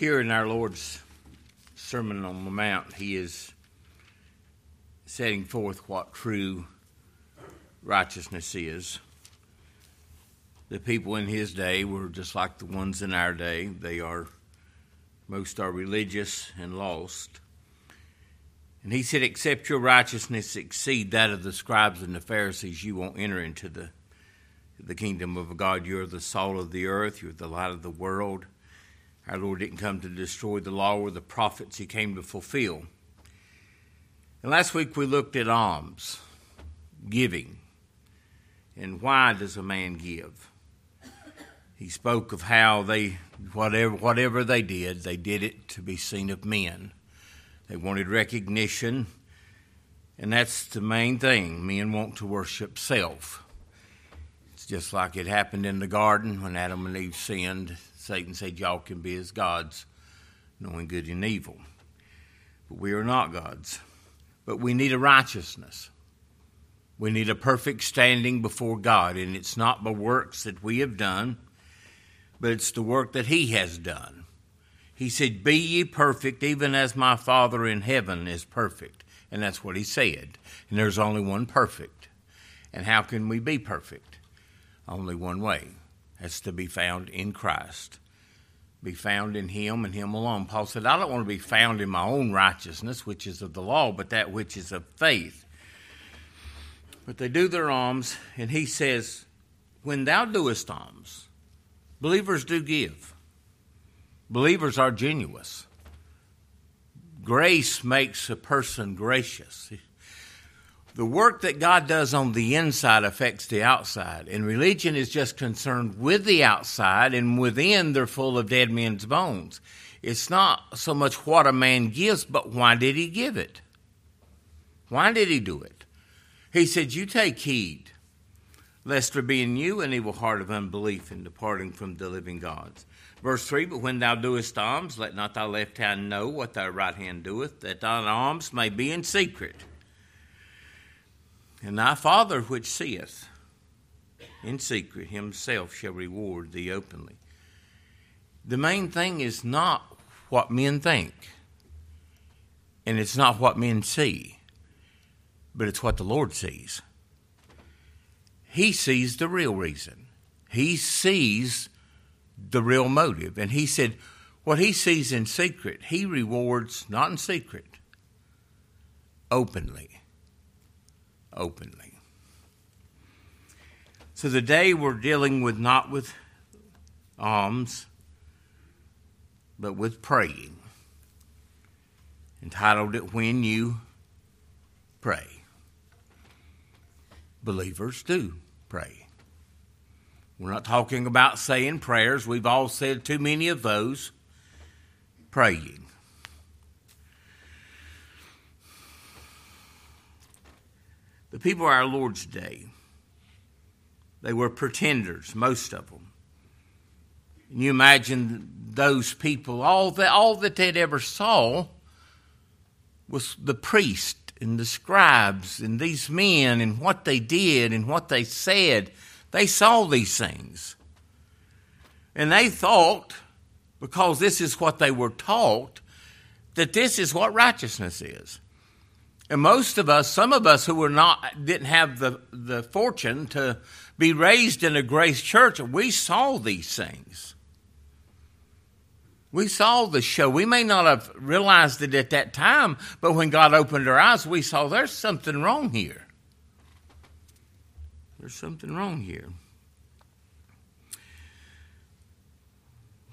Here in our Lord's Sermon on the Mount, he is setting forth what true righteousness is. The people in his day were just like the ones in our day. They are, most are religious and lost. And he said, Except your righteousness exceed that of the scribes and the Pharisees, you won't enter into the, the kingdom of God. You're the salt of the earth, you're the light of the world. Our Lord didn't come to destroy the law or the prophets, He came to fulfill. And last week we looked at alms, giving, and why does a man give? He spoke of how they, whatever, whatever they did, they did it to be seen of men. They wanted recognition, and that's the main thing. Men want to worship self. It's just like it happened in the garden when Adam and Eve sinned. Satan said, Y'all can be as gods, knowing good and evil. But we are not gods. But we need a righteousness. We need a perfect standing before God, and it's not the works that we have done, but it's the work that He has done. He said, Be ye perfect, even as my Father in heaven is perfect. And that's what He said. And there's only one perfect. And how can we be perfect? Only one way. That's to be found in Christ. Be found in Him and Him alone. Paul said, I don't want to be found in my own righteousness, which is of the law, but that which is of faith. But they do their alms, and he says, When thou doest alms, believers do give. Believers are genuous. Grace makes a person gracious. The work that God does on the inside affects the outside, and religion is just concerned with the outside, and within they're full of dead men's bones. It's not so much what a man gives, but why did he give it? Why did he do it? He said, You take heed, lest there be in you an evil heart of unbelief in departing from the living gods. Verse 3 But when thou doest alms, let not thy left hand know what thy right hand doeth, that thine alms may be in secret. And thy Father which seeth in secret himself shall reward thee openly. The main thing is not what men think, and it's not what men see, but it's what the Lord sees. He sees the real reason, He sees the real motive. And He said, what He sees in secret, He rewards not in secret, openly openly. So today we're dealing with not with alms, but with praying. Entitled it When You Pray. Believers do pray. We're not talking about saying prayers. We've all said too many of those. Praying. The people of our Lord's day, they were pretenders, most of them. And you imagine those people, all that, all that they'd ever saw was the priest and the scribes and these men and what they did and what they said. They saw these things. And they thought, because this is what they were taught, that this is what righteousness is. And most of us, some of us who were not, didn't have the, the fortune to be raised in a grace church, we saw these things. We saw the show. We may not have realized it at that time, but when God opened our eyes, we saw there's something wrong here. There's something wrong here.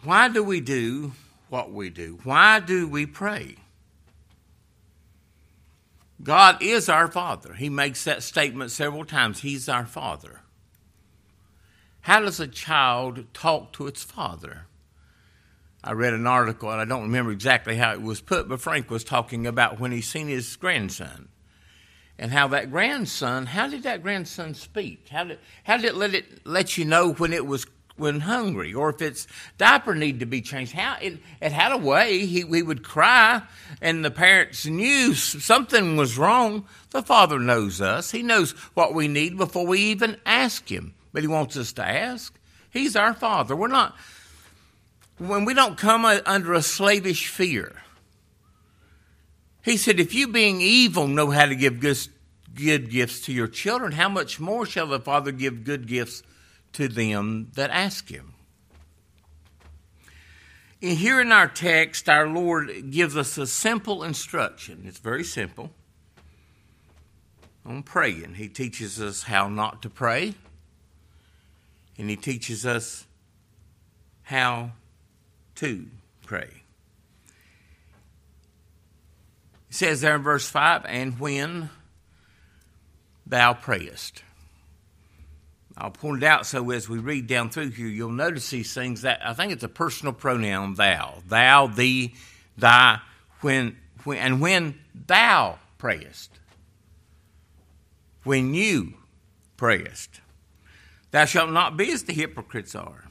Why do we do what we do? Why do we pray? God is our Father. He makes that statement several times. He's our Father. How does a child talk to its father? I read an article, and I don't remember exactly how it was put, but Frank was talking about when he seen his grandson and how that grandson, how did that grandson speak? How did, how did it let it let you know when it was when hungry or if its diaper needed to be changed. How it, it had a way he, he would cry and the parents knew something was wrong. The father knows us. He knows what we need before we even ask him. But he wants us to ask. He's our father. We're not when we don't come under a slavish fear. He said, If you, being evil, know how to give good, good gifts to your children, how much more shall the Father give good gifts to them that ask Him? And here in our text, our Lord gives us a simple instruction. It's very simple on praying. He teaches us how not to pray, and He teaches us how to pray. He says there in verse 5 and when thou prayest. I'll point it out so as we read down through here, you'll notice these things that I think it's a personal pronoun, thou. Thou, thee, thy, when, when and when thou prayest. When you prayest. Thou shalt not be as the hypocrites are.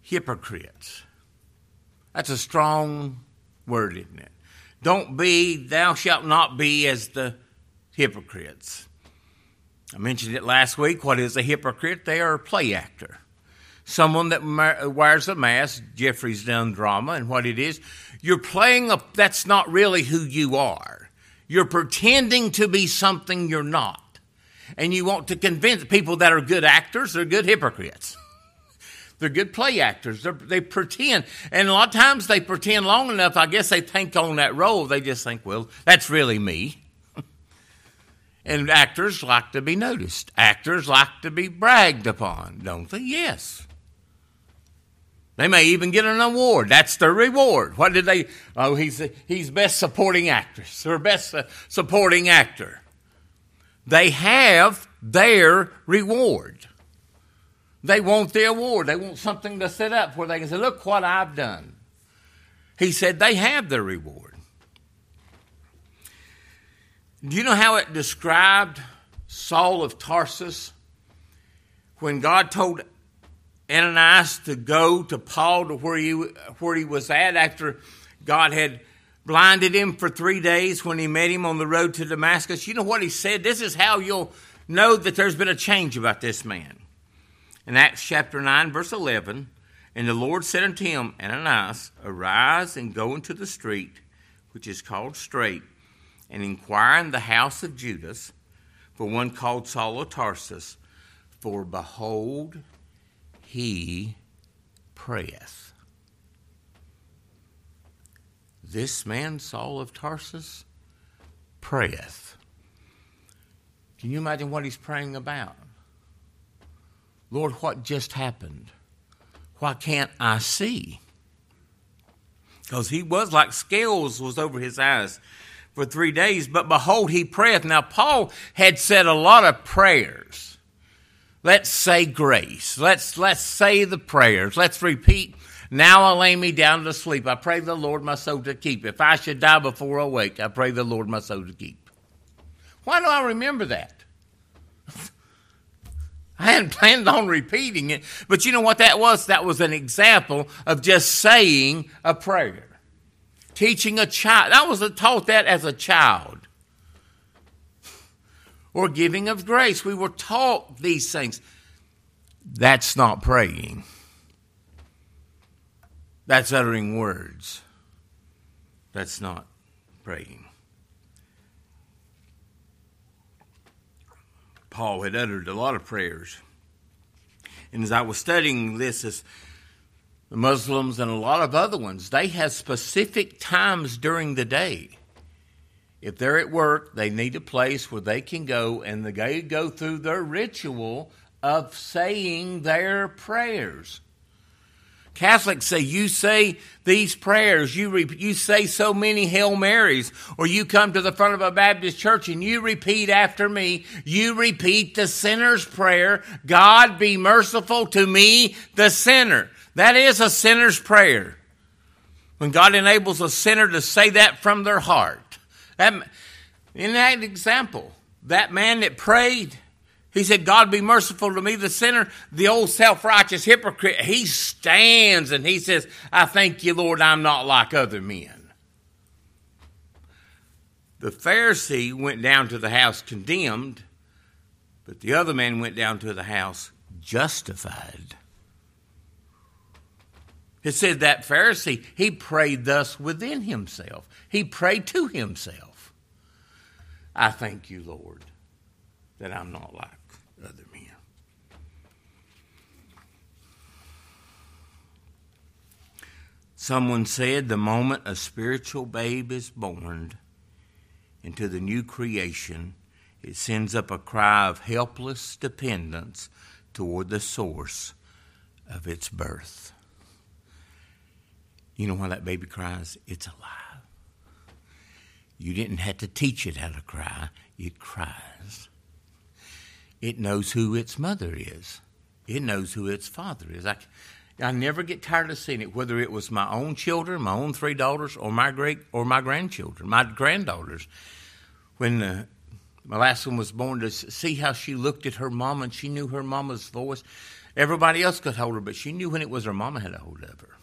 Hypocrites. That's a strong word, isn't it? Don't be, thou shalt not be as the hypocrites. I mentioned it last week. What is a hypocrite? They are a play actor. Someone that wears a mask. Jeffrey's done drama, and what it is, you're playing a, that's not really who you are. You're pretending to be something you're not. And you want to convince people that are good actors, they're good hypocrites. They're good play actors. They're, they pretend. And a lot of times they pretend long enough, I guess they think on that role. They just think, well, that's really me. And actors like to be noticed. Actors like to be bragged upon, don't they? Yes. They may even get an award. That's their reward. What did they? Oh, he's he's best supporting actress or best uh, supporting actor. They have their reward. They want the award. They want something to set up where they can say, Look what I've done. He said they have their reward. Do you know how it described Saul of Tarsus when God told Ananias to go to Paul to where he, where he was at after God had blinded him for three days when he met him on the road to Damascus? You know what he said? This is how you'll know that there's been a change about this man in Acts chapter 9, verse 11, and the Lord said unto him, Ananias, arise and go into the street, which is called Straight, and inquire in the house of Judas for one called Saul of Tarsus, for behold, he prayeth. This man, Saul of Tarsus, prayeth. Can you imagine what he's praying about? Lord, what just happened? Why can't I see? Because he was like scales was over his eyes for three days, but behold, he prayeth. Now, Paul had said a lot of prayers. Let's say grace. Let's, let's say the prayers. Let's repeat. Now I lay me down to sleep. I pray the Lord my soul to keep. If I should die before I wake, I pray the Lord my soul to keep. Why do I remember that? I hadn't planned on repeating it, but you know what that was? That was an example of just saying a prayer. Teaching a child. I was taught that as a child. Or giving of grace. We were taught these things. That's not praying. That's uttering words. That's not praying. Paul had uttered a lot of prayers. And as I was studying this, as Muslims and a lot of other ones, they have specific times during the day. If they're at work, they need a place where they can go and they go through their ritual of saying their prayers. Catholics say you say these prayers, you, re- you say so many Hail Marys, or you come to the front of a Baptist church and you repeat after me, you repeat the sinner's prayer God be merciful to me, the sinner. That is a sinner's prayer. When God enables a sinner to say that from their heart. That, in that example, that man that prayed, he said, God be merciful to me, the sinner, the old self righteous hypocrite. He stands and he says, I thank you, Lord, I'm not like other men. The Pharisee went down to the house condemned, but the other man went down to the house justified. It said that Pharisee, he prayed thus within himself. He prayed to himself. I thank you, Lord, that I'm not like other men. Someone said the moment a spiritual babe is born into the new creation, it sends up a cry of helpless dependence toward the source of its birth. You know why that baby cries? It's alive. You didn't have to teach it how to cry, it cries. It knows who its mother is, it knows who its father is. I, I never get tired of seeing it, whether it was my own children, my own three daughters, or my great or my grandchildren, my granddaughters. When uh, my last one was born, to see how she looked at her mama and she knew her mama's voice. Everybody else could hold her, but she knew when it was her mama had a hold of her.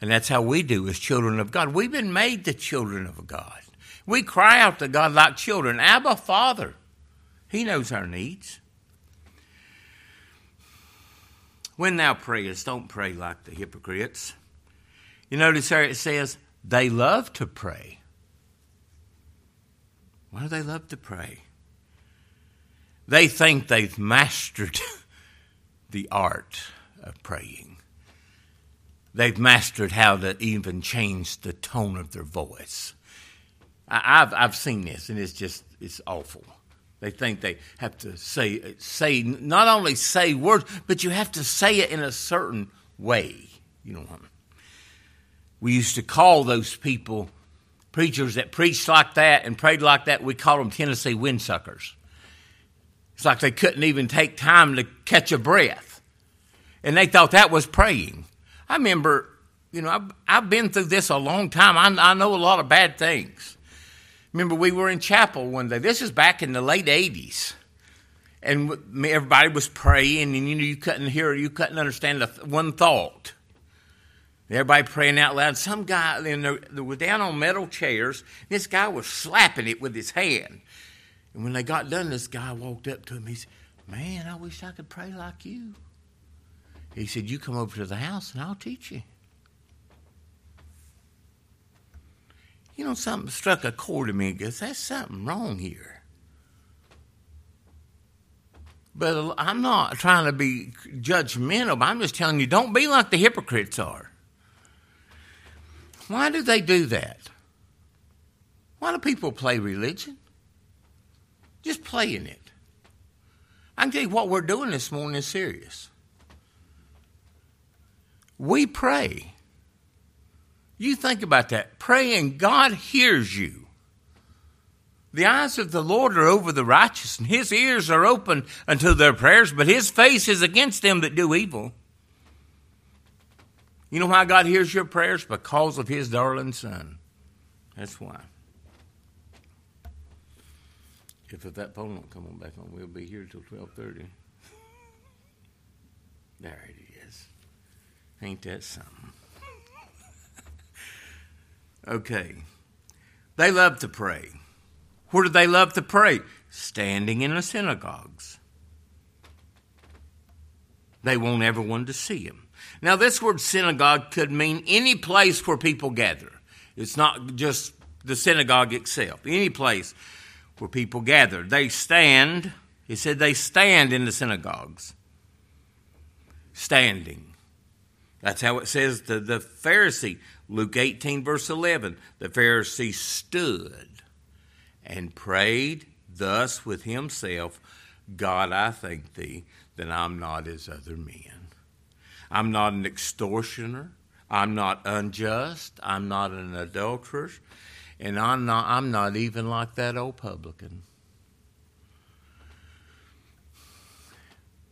And that's how we do as children of God. We've been made the children of God. We cry out to God like children Abba, Father. He knows our needs. When thou prayest, don't pray like the hypocrites. You notice there it says, they love to pray. Why do they love to pray? They think they've mastered the art of praying. They've mastered how to even change the tone of their voice. I've, I've seen this, and it's just, it's awful. They think they have to say, say not only say words, but you have to say it in a certain way. You know what I mean? We used to call those people preachers that preached like that and prayed like that. We called them Tennessee windsuckers. It's like they couldn't even take time to catch a breath, and they thought that was praying. I remember, you know, I've, I've been through this a long time. I, I know a lot of bad things. Remember, we were in chapel one day. This is back in the late 80s. And everybody was praying, and you know, you couldn't hear, you couldn't understand one thought. Everybody praying out loud. Some guy, and they were down on metal chairs. This guy was slapping it with his hand. And when they got done, this guy walked up to him. He said, Man, I wish I could pray like you. He said, You come over to the house and I'll teach you. you know, something struck a chord in me because that's something wrong here. But I'm not trying to be judgmental, but I'm just telling you don't be like the hypocrites are. Why do they do that? Why do people play religion? Just playing it. I can tell you what we're doing this morning is serious. We pray. You think about that. Praying, God hears you. The eyes of the Lord are over the righteous, and his ears are open unto their prayers, but his face is against them that do evil. You know why God hears your prayers? Because of his darling son. That's why. If that phone don't come on back on, we'll be here till twelve thirty. There it is. Ain't that something? Okay. They love to pray. Where do they love to pray? Standing in the synagogues. They want everyone to see them. Now, this word synagogue could mean any place where people gather. It's not just the synagogue itself, any place where people gather. They stand, he said, they stand in the synagogues. Standing. That's how it says to the Pharisee. Luke 18, verse 11 the Pharisee stood and prayed thus with himself God, I thank thee that I'm not as other men. I'm not an extortioner. I'm not unjust. I'm not an adulterer. And I'm not, I'm not even like that old publican.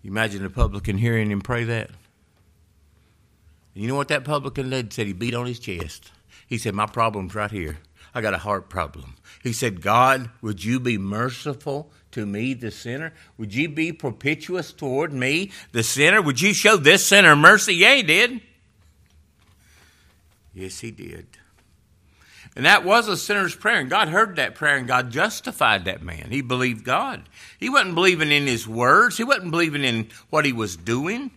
You imagine a publican hearing him pray that? You know what that publican did? Said he beat on his chest. He said, My problem's right here. I got a heart problem. He said, God, would you be merciful to me, the sinner? Would you be propitious toward me, the sinner? Would you show this sinner mercy? Yeah, he did. Yes, he did. And that was a sinner's prayer. And God heard that prayer and God justified that man. He believed God. He wasn't believing in his words, he wasn't believing in what he was doing.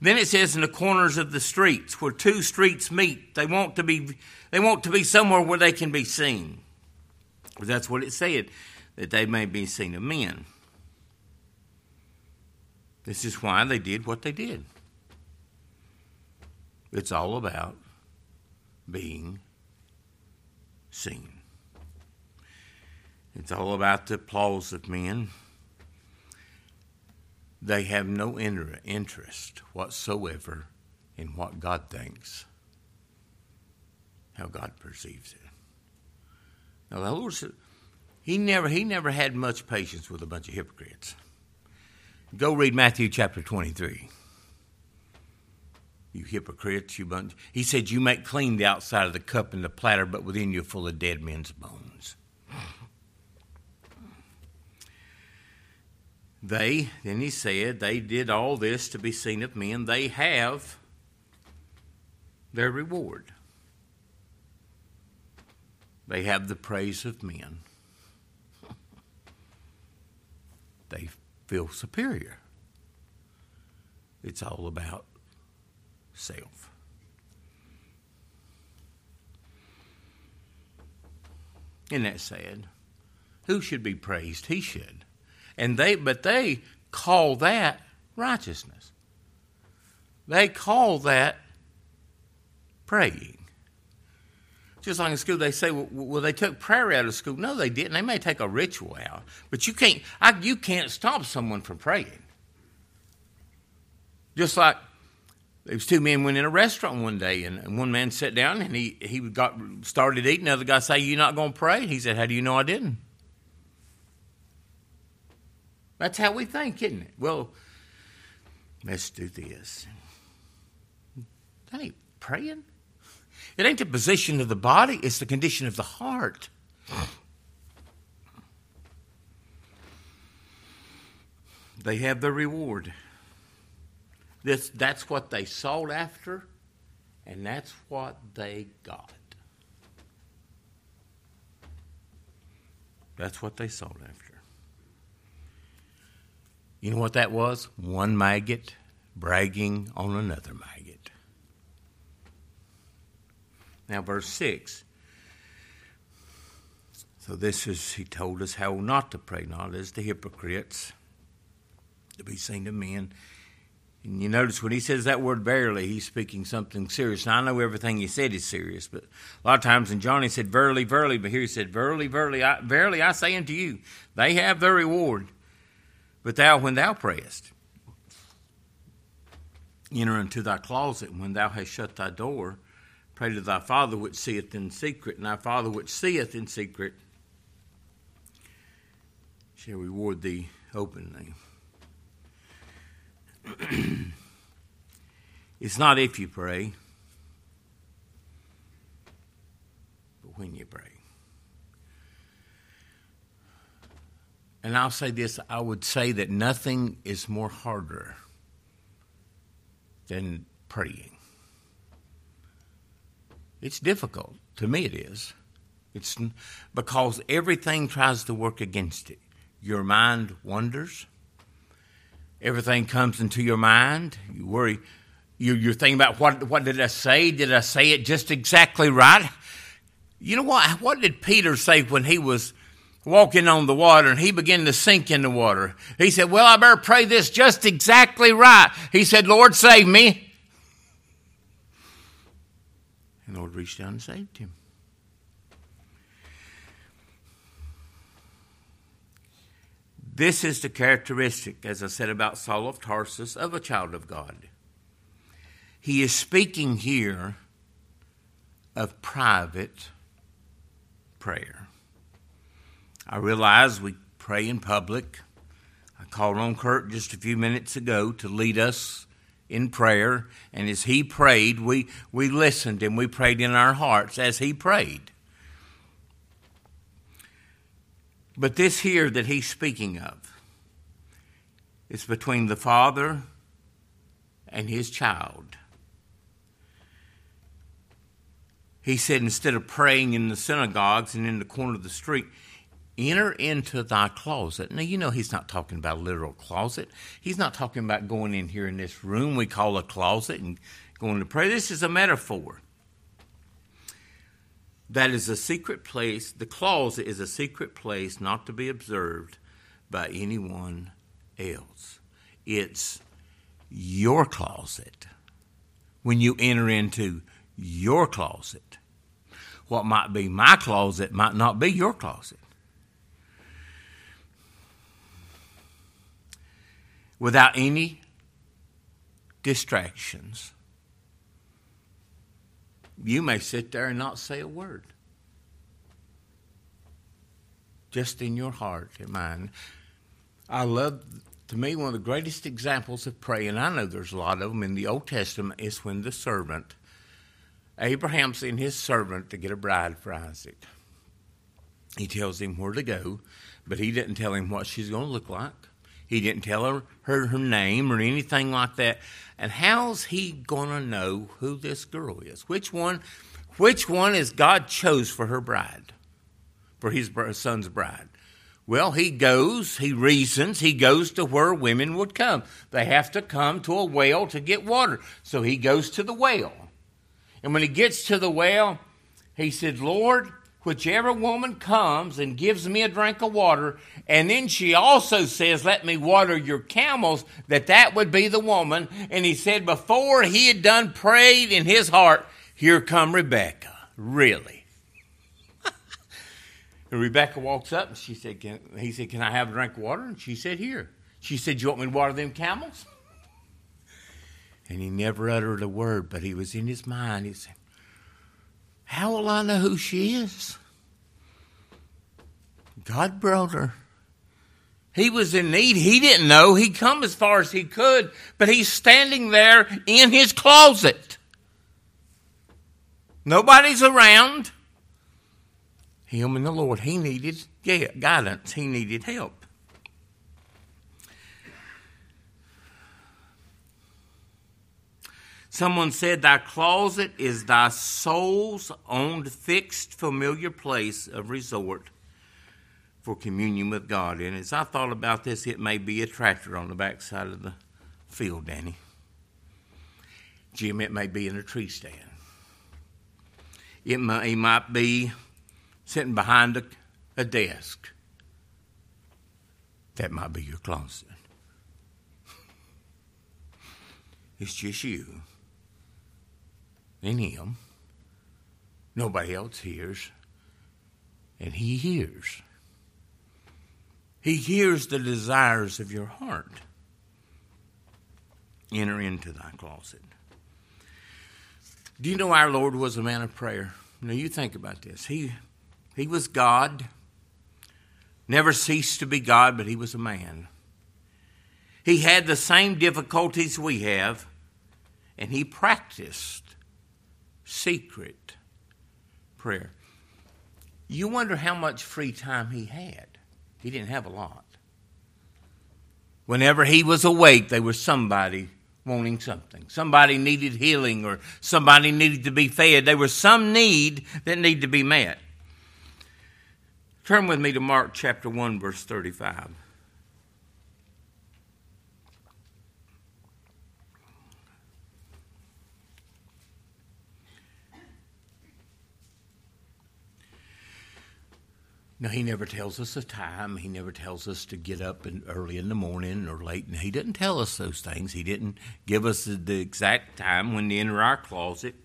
Then it says in the corners of the streets, where two streets meet, they want to be they want to be somewhere where they can be seen. That's what it said, that they may be seen of men. This is why they did what they did. It's all about being seen. It's all about the applause of men. They have no interest whatsoever in what God thinks, how God perceives it. Now the Lord said, He never He never had much patience with a bunch of hypocrites. Go read Matthew chapter 23. You hypocrites, you bunch. He said, You make clean the outside of the cup and the platter, but within you are full of dead men's bones. They, then he said, they did all this to be seen of men. They have their reward. They have the praise of men. they feel superior. It's all about self. Isn't that sad? Who should be praised? He should. And they but they call that righteousness. They call that praying. Just like in school, they say, well, they took prayer out of school. No, they didn't. They may take a ritual out, but you can't. I, you can't stop someone from praying. Just like there was two men went in a restaurant one day, and, one man sat down and he he got started eating. The other guy say, "You're not going to pray?" He said, "How do you know I didn't?" That's how we think, isn't it? Well, let's do this. That ain't praying. It ain't the position of the body, it's the condition of the heart. They have their reward. This, that's what they sought after, and that's what they got. That's what they sought after. You know what that was? One maggot bragging on another maggot. Now, verse 6. So, this is, he told us how not to pray, not as the hypocrites, to be seen of men. And you notice when he says that word verily, he's speaking something serious. Now, I know everything he said is serious, but a lot of times in John he said, Verily, verily, but here he said, Verily, verily, I, verily I say unto you, they have their reward. But thou, when thou prayest, enter into thy closet, and when thou hast shut thy door, Pray to thy Father which seeth in secret, and thy Father which seeth in secret shall reward thee openly. it's not if you pray, but when you pray. And I'll say this I would say that nothing is more harder than praying. It's difficult. To me, it is. It's because everything tries to work against it. Your mind wanders. Everything comes into your mind. You worry. You, you're thinking about what, what did I say? Did I say it just exactly right? You know what? What did Peter say when he was walking on the water and he began to sink in the water? He said, Well, I better pray this just exactly right. He said, Lord, save me. And the Lord reached down and saved him. This is the characteristic, as I said about Saul of Tarsus, of a child of God. He is speaking here of private prayer. I realize we pray in public. I called on Kurt just a few minutes ago to lead us in prayer, and as he prayed, we, we listened and we prayed in our hearts as he prayed. But this here that he's speaking of is between the father and his child. He said instead of praying in the synagogues and in the corner of the street, enter into thy closet. Now, you know, he's not talking about a literal closet. He's not talking about going in here in this room we call a closet and going to pray. This is a metaphor. That is a secret place. The closet is a secret place not to be observed by anyone else. It's your closet. When you enter into your closet, what might be my closet might not be your closet. Without any distractions, you may sit there and not say a word. Just in your heart and mind. I love, to me, one of the greatest examples of praying, I know there's a lot of them in the Old Testament, is when the servant, Abraham sent his servant to get a bride for Isaac. He tells him where to go, but he didn't tell him what she's going to look like. He didn't tell her, her her name or anything like that. And how's he to know who this girl is? Which one, which one is God chose for her bride, for his son's bride? Well, he goes, he reasons, he goes to where women would come. They have to come to a well to get water. So he goes to the well. And when he gets to the well, he said, Lord, whichever woman comes and gives me a drink of water, and then she also says, Let me water your camels, that that would be the woman. And he said, Before he had done prayed in his heart, Here come Rebecca. Really? and Rebecca walks up and she said, can, He said, Can I have a drink of water? And she said, Here. She said, You want me to water them camels? And he never uttered a word, but he was in his mind. He said, how will I know who she is? God brought her. He was in need. He didn't know. He'd come as far as he could, but he's standing there in his closet. Nobody's around. Him and the Lord. He needed guidance. He needed help. Someone said, Thy closet is thy soul's own fixed, familiar place of resort for communion with God. And as I thought about this, it may be a tractor on the backside of the field, Danny. Jim, it may be in a tree stand. It may, it might be sitting behind a, a desk. That might be your closet. It's just you in him. Nobody else hears. And he hears. He hears the desires of your heart. Enter into thy closet. Do you know our Lord was a man of prayer? Now you think about this. He he was God. Never ceased to be God, but he was a man. He had the same difficulties we have, and he practiced secret prayer. You wonder how much free time he had. He didn't have a lot. Whenever he was awake, there was somebody wanting something. Somebody needed healing or somebody needed to be fed. There was some need that needed to be met. Turn with me to Mark chapter 1, verse 35. Now, he never tells us a time. He never tells us to get up in, early in the morning or late. And He didn't tell us those things. He didn't give us the, exact time when to enter our closet.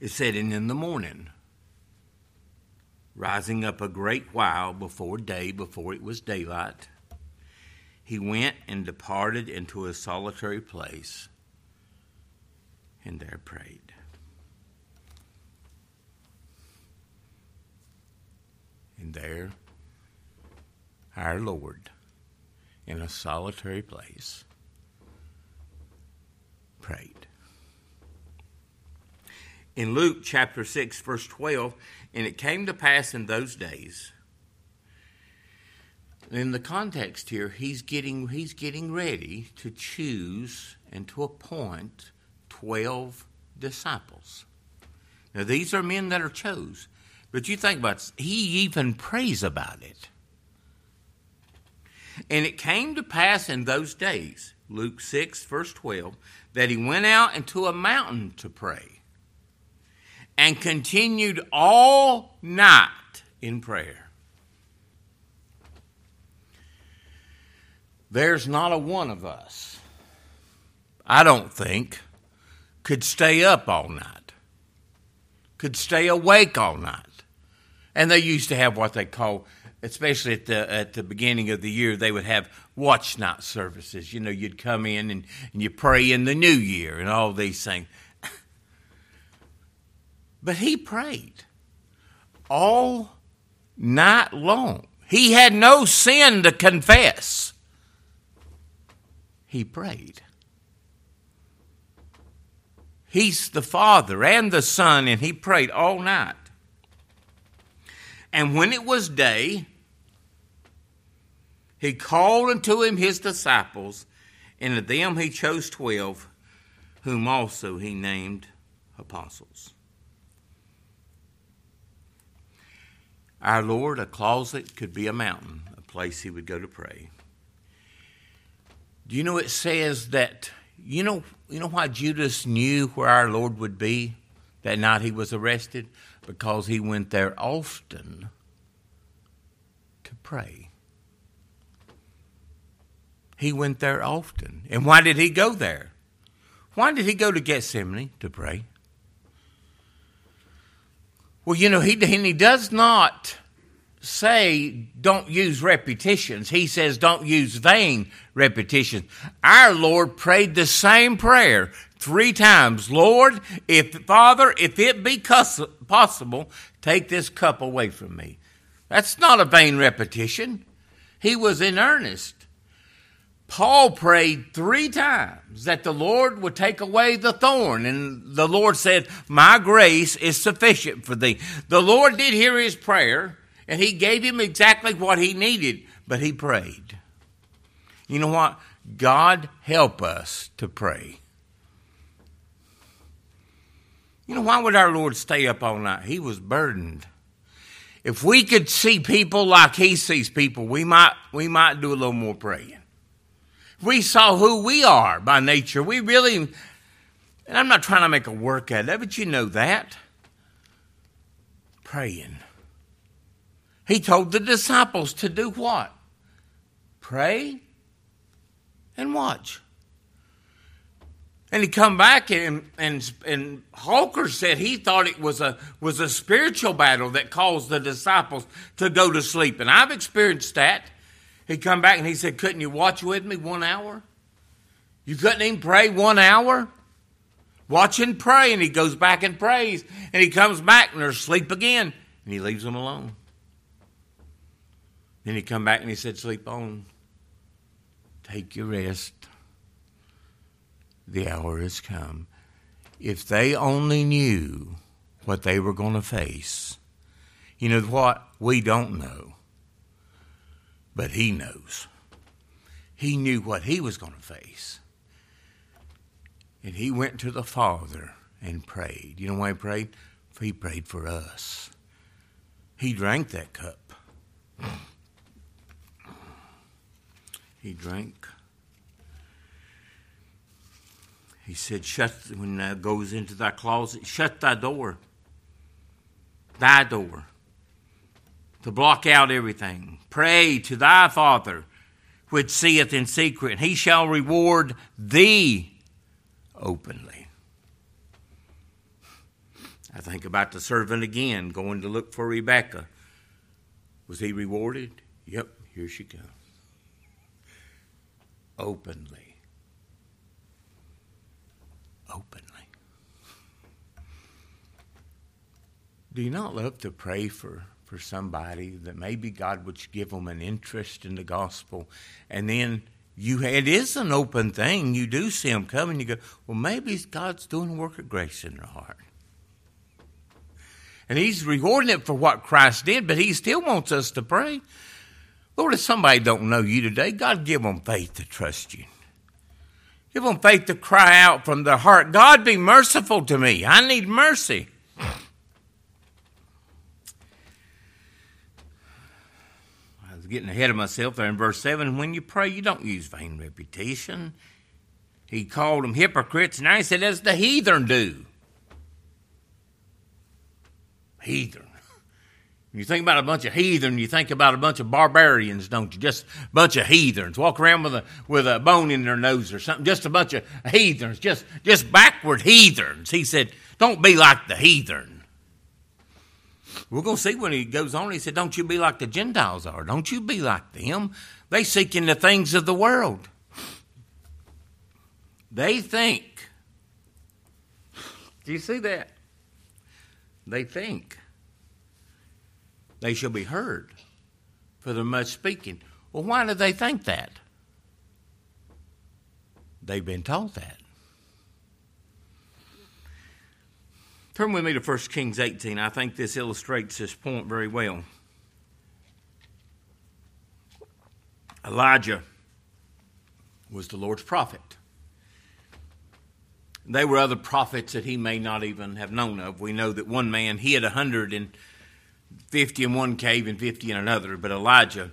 It said, and in the morning, rising up a great while before day, before it was daylight, he went and departed into a solitary place and there prayed. And there, our Lord, in a solitary place, prayed. In Luke chapter 6, verse 12, and it came to pass in those days. In the context here, he's getting, he's getting ready to choose and to appoint 12 disciples. Now, these are men that are chose But you think about it, he even prays about it. And it came to pass in those days, Luke 6, verse 12, that he went out into a mountain to pray and continued all night in prayer. There's not a one of us, I don't think, could stay up all night, could stay awake all night. And they used to have what they call, especially at the at the beginning of the year, they would have watch night services. You know, you'd come in and, and you pray in the new year and all these things. But he prayed all night long. He had no sin to confess. He prayed. He's the Father and the Son, and he prayed all night. And when it was day, he called unto him his disciples, and of them he chose twelve, whom also he named apostles. Our Lord, a closet could be a mountain, a place he would go to pray. Do you know it says that you know you know why Judas knew where our Lord would be that night he was arrested? Because he went there often to pray. He went there often. And why did he go there? Why did he go to Gethsemane to pray? Well, you know, he, he does not say don't use repetitions. He says don't use vain repetitions. Our Lord prayed the same prayer three times. Lord, if Father, if it be possible, take this cup away from me. That's not a vain repetition. He was in earnest. Paul prayed three times that the Lord would take away the thorn, and the Lord said, My grace is sufficient for thee. The Lord did hear his prayer, and he gave him exactly what he needed, but he prayed. You know what? God help us to pray. You know, why would our Lord stay up all night? He was burdened. If we could see people like he sees people, we might, we might do a little more praying we saw who we are by nature, we really, and I'm not trying to make a work out of it, but you know that. Praying. He told the disciples to do what? Pray and watch. And he come back and and and Hawker said he thought it was a was a spiritual battle that caused the disciples to go to sleep. And I've experienced that. He come back and he said, Couldn't you watch with me one hour? You couldn't even pray one hour? Watch and pray. And he goes back and prays. And he comes back and they're asleep again. And he leaves them alone. Then he come back and he said, Sleep on. Take your rest. The hour has come. If they only knew what they were going to face, you know what? We don't know but he knows. He knew what he was going to face. And he went to the Father and prayed. You know why he prayed? He prayed for us. He drank that cup. He drank. He said, Shut, when thou goes into thy closet, shut thy door. Thy door to block out everything. Pray to thy Father, which seeth in secret, and he shall reward thee openly. I think about the servant again going to look for Rebecca. Was he rewarded? Yep, here she comes. Openly. Openly. Do you not love to pray for for somebody that maybe God would give them an interest in the gospel. And then you, it is an open thing. You do see them coming. You go, well, maybe God's doing a work of grace in their heart. And He's rewarding it for what Christ did, but He still wants us to pray. Lord, if somebody don't know you today, God give them faith to trust you. Give them faith to cry out from their heart, God be merciful to me. I need mercy. Was getting ahead of myself there in verse 7. When you pray, you don't use vain repetition. He called them hypocrites. Now he said, as the heathen do. Heathen. You think about a bunch of heathen, you think about a bunch of barbarians, don't you? Just a bunch of heathens. Walk around with a with a bone in their nose or something. Just a bunch of heathens. Just just backward heathens. He said, Don't be like the heathen. We're going to see when he goes on, he said, Don't you be like the Gentiles are. Don't you be like them. They seek in the things of the world. They think. Do you see that? They think they shall be heard for their much speaking. Well, why do they think that? They've been taught that. Turn with me to 1 Kings 18. I think this illustrates this point very well. Elijah was the Lord's prophet. There were other prophets that he may not even have known of. We know that one man, he had a hundred and 50 in one cave and 50 in another. But Elijah,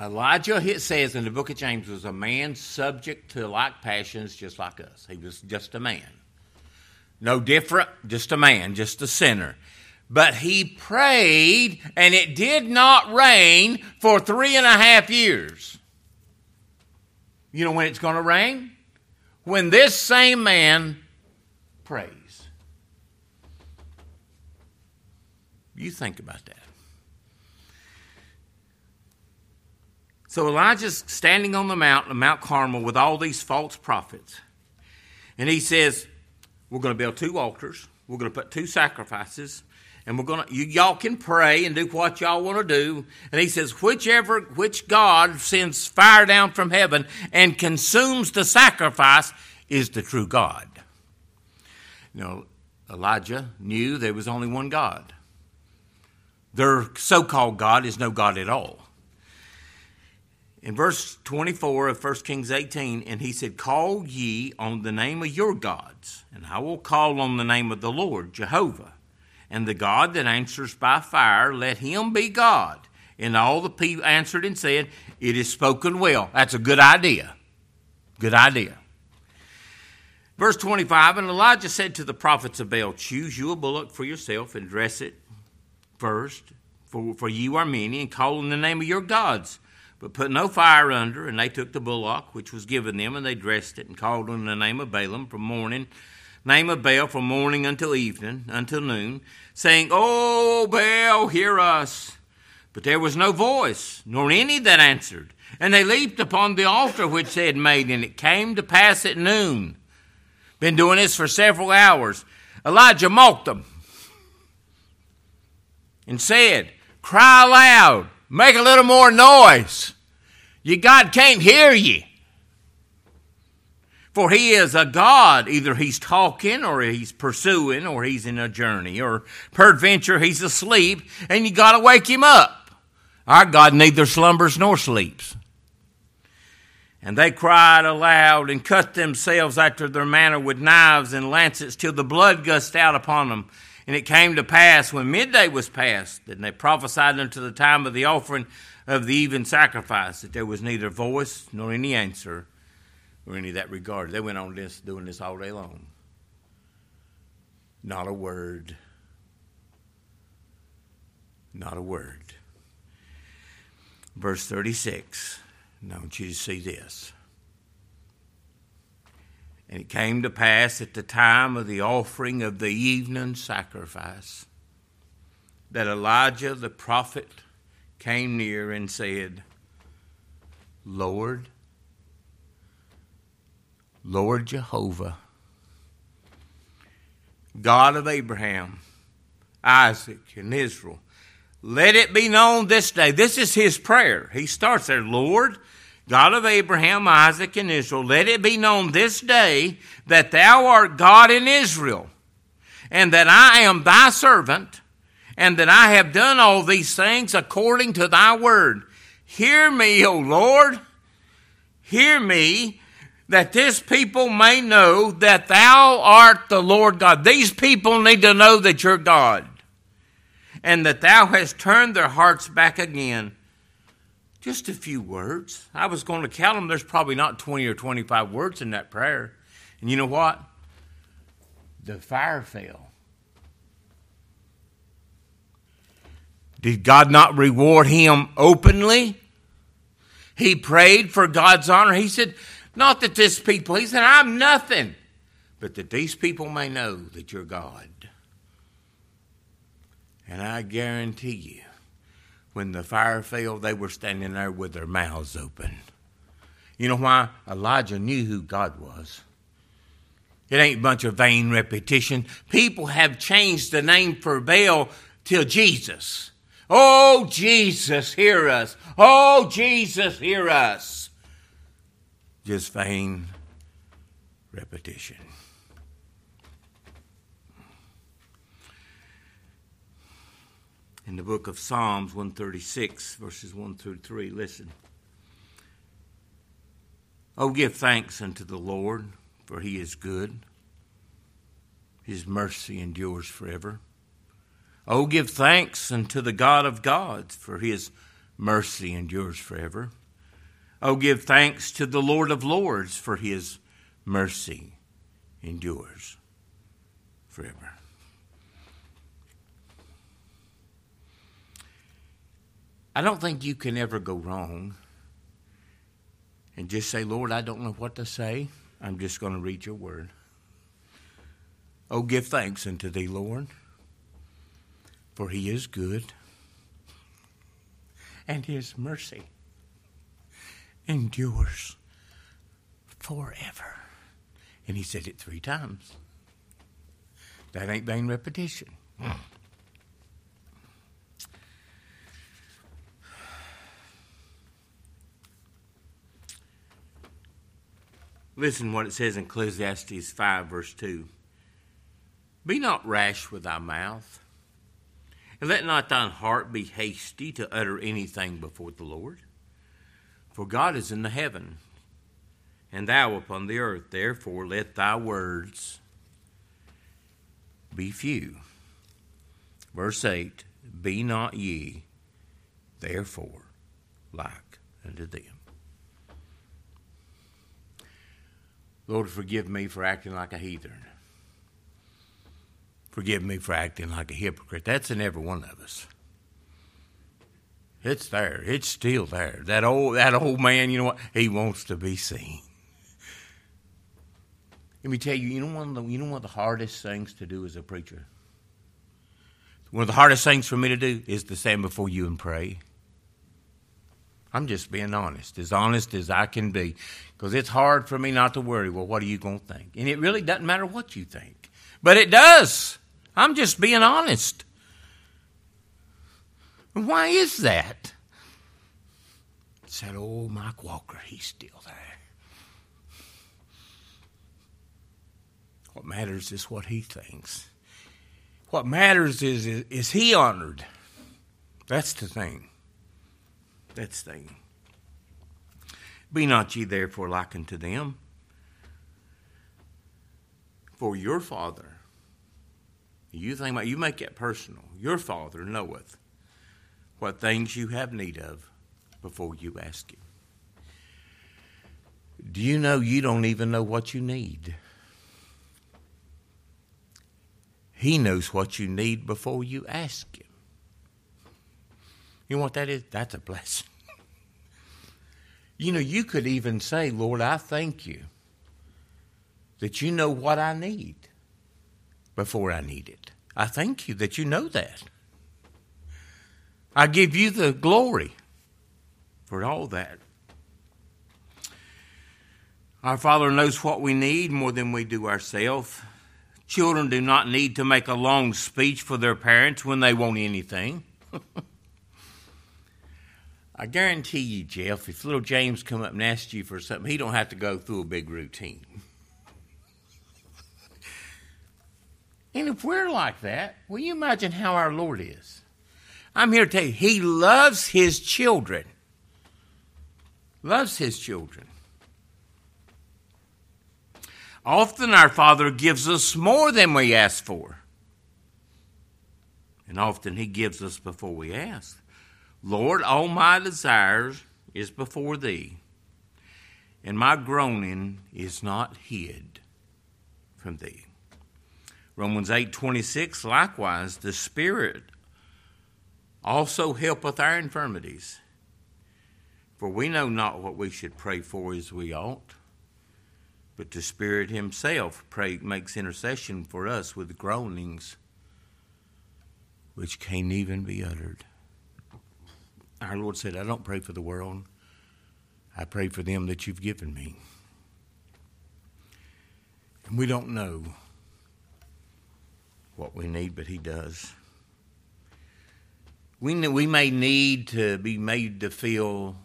Elijah, it says in the book of James, was a man subject to like passions just like us. He was just a man. No different, just a man, just a sinner. But he prayed, and it did not rain for three and a half years. You know when it's going to rain? When this same man prays. You think about that. So Elijah's standing on the mountain Mount Carmel with all these false prophets. And he says, We're going to build two altars. We're going to put two sacrifices. And we're going to, you, y'all can pray and do what y'all want to do. And he says, whichever, which God sends fire down from heaven and consumes the sacrifice is the true God. Know, Elijah knew there was only one God. Their so called God is no God at all. In verse 24 of 1 Kings 18, and he said, Call ye on the name of your gods, and I will call on the name of the Lord, Jehovah. And the God that answers by fire, let him be God. And all the people answered and said, It is spoken well. That's a good idea. Good idea. Verse 25 And Elijah said to the prophets of Baal, Choose you a bullock for yourself and dress it first, for, for you are many, and call in the name of your gods. But put no fire under, and they took the bullock which was given them, and they dressed it, and called on the name of Balaam from morning, name of Baal from morning until evening, until noon, saying, O Baal, hear us. But there was no voice, nor any that answered. And they leaped upon the altar which they had made, and it came to pass at noon. Been doing this for several hours. Elijah mocked them and said, Cry loud, make a little more noise. You God can't hear you. For he is a God. Either he's talking or he's pursuing or he's in a journey or peradventure he's asleep and you got to wake him up. Our God neither slumbers nor sleeps. And they cried aloud and cut themselves after their manner with knives and lancets till the blood gushed out upon them. And it came to pass when midday was past, that they prophesied unto the time of the offering of the even sacrifice, that there was neither voice nor any answer or any that regard. They went on this doing this all day long. Not a word. Not a word. Verse 36. Now I want you to see this. And it came to pass at the time of the offering of the evening sacrifice that Elijah the prophet came near and said, Lord, Lord Jehovah, God of Abraham, Isaac, and Israel, let it be known this day. This is his prayer. He starts there, Lord, God of Abraham, Isaac, and Israel, let it be known this day that thou art God in Israel, and that I am thy servant, and that I have done all these things according to thy word. Hear me, O Lord, hear me, that this people may know that thou art the Lord God. These people need to know that you're God, and that thou hast turned their hearts back again Just a few words. I was going to count them. There's probably not 20 or 25 words in that prayer. And you know what? The fire fell. Did God not reward him openly? He prayed for God's honor. He said, Not that this people, he said, I'm nothing, but that these people may know that you're God. And I guarantee you, when the fire fell, they were standing there with their mouths open. You know why? Elijah knew who God was. It ain't a bunch of vain repetition. People have changed the name for Baal till Jesus. Oh, Jesus, hear us. Oh, Jesus, hear us. Just vain repetition. In the book of Psalms 136, verses 1 through 3, listen. Oh, give thanks unto the Lord, for he is good. His mercy endures forever. Oh, give thanks unto the God of gods, for his mercy endures forever. Oh, give thanks to the Lord of lords, for his mercy endures forever. I don't think you can ever go wrong and just say, Lord, I don't know what to say. I'm just going to read your word. Oh, give thanks unto thee, Lord for he is good, and his mercy endures forever. And he said it three times. That ain't vain repetition. Listen what it says in Ecclesiastes 5, verse 2. Be not rash with thy mouth and let not thine heart be hasty to utter anything before the Lord. For God is in the heaven, and thou upon the earth. Therefore, let thy words be few. Verse 8 Be not ye, therefore, like unto them. Lord, forgive me for acting like a heathen. Forgive me for acting like a hypocrite. That's in every one of us. It's there. It's still there. That old that old man, you know what? He wants to be seen. Let me tell you, you know one of the, you know one of the hardest things to do as a preacher? One of the hardest things for me to do is to stand before you and pray. I'm just being honest, as honest as I can be, because it's hard for me not to worry. Well, what are you going to think? And it really doesn't matter what you think, but it does. I'm just being honest. Why is that? It's that old Mike Hawker, he's still there. What matters is what he thinks. What matters is, is, is he honored? That's the thing. Thing. Be not ye therefore like unto them, for your Father you think about you make it personal. Your Father knoweth what things you have need of before you ask Him. Do you know you don't even know what you need? He knows what you need before you ask Him. You know what that is? That's a blessing. You know, you could even say, Lord, I thank you that you know what I need before I need it. I thank you that you know that. I give you the glory for all that. Our Father knows what we need more than we do ourselves. Children do not need to make a long speech for their parents when they want anything. I guarantee you, Jeff, if little James come up and asks you for something, he don't have to go through a big routine. And if we're like that, will you imagine how our Lord is? I'm here to tell you, He loves His children. Loves His children. Often our Father gives us more than we ask for. And often He gives us before we ask. Lord, all my desires is before thee, and my groaning is not hid from thee. Romans 8:26 likewise the spirit also helpeth our infirmities for we know not what we should pray for as we ought but the spirit himself pray, makes intercession for us with groanings which can't even be uttered our Lord said I don't pray for the world I pray for them that you've given me and we don't know what we need, but He does. We, we may need to be made to feel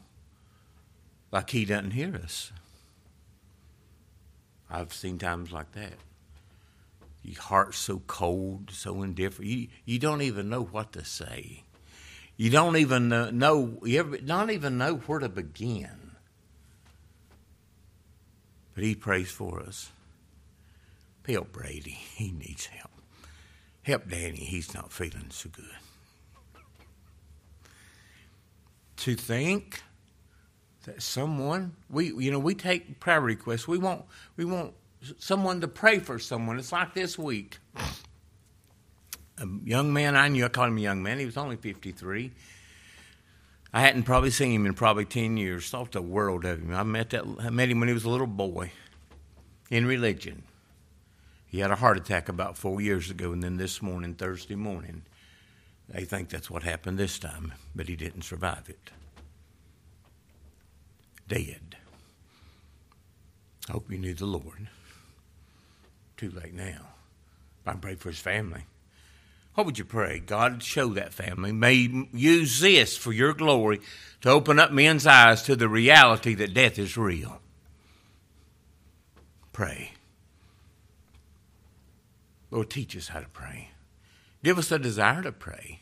like He doesn't hear us. I've seen times like that. Your heart's so cold, so indifferent. You, you don't even know what to say. You don't even know, you ever, not even know where to begin. But He prays for us. Help Brady. He needs help. Help Danny. He's not feeling so good. To think that someone we you know we take prayer requests. We want we want someone to pray for someone. It's like this week. A young man I knew, I called him a young man. He was only fifty three. I hadn't probably seen him in probably ten years. Thought the world of him. I met that I met him when he was a little boy in religion. He had a heart attack about four years ago, and then this morning, Thursday morning, they think that's what happened this time, but he didn't survive it. Dead. I hope you knew the Lord. Too late now. I'm praying for his family. What would you pray? God, show that family. May use this for your glory to open up men's eyes to the reality that death is real. Pray. Lord, teach us how to pray. Give us a desire to pray.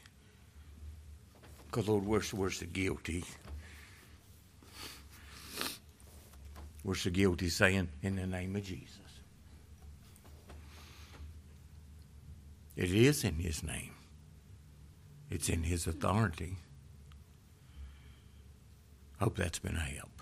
Because, Lord, we're, we're so guilty. We're so guilty saying, in the name of Jesus. It is in His name, it's in His authority. Hope that's been a help.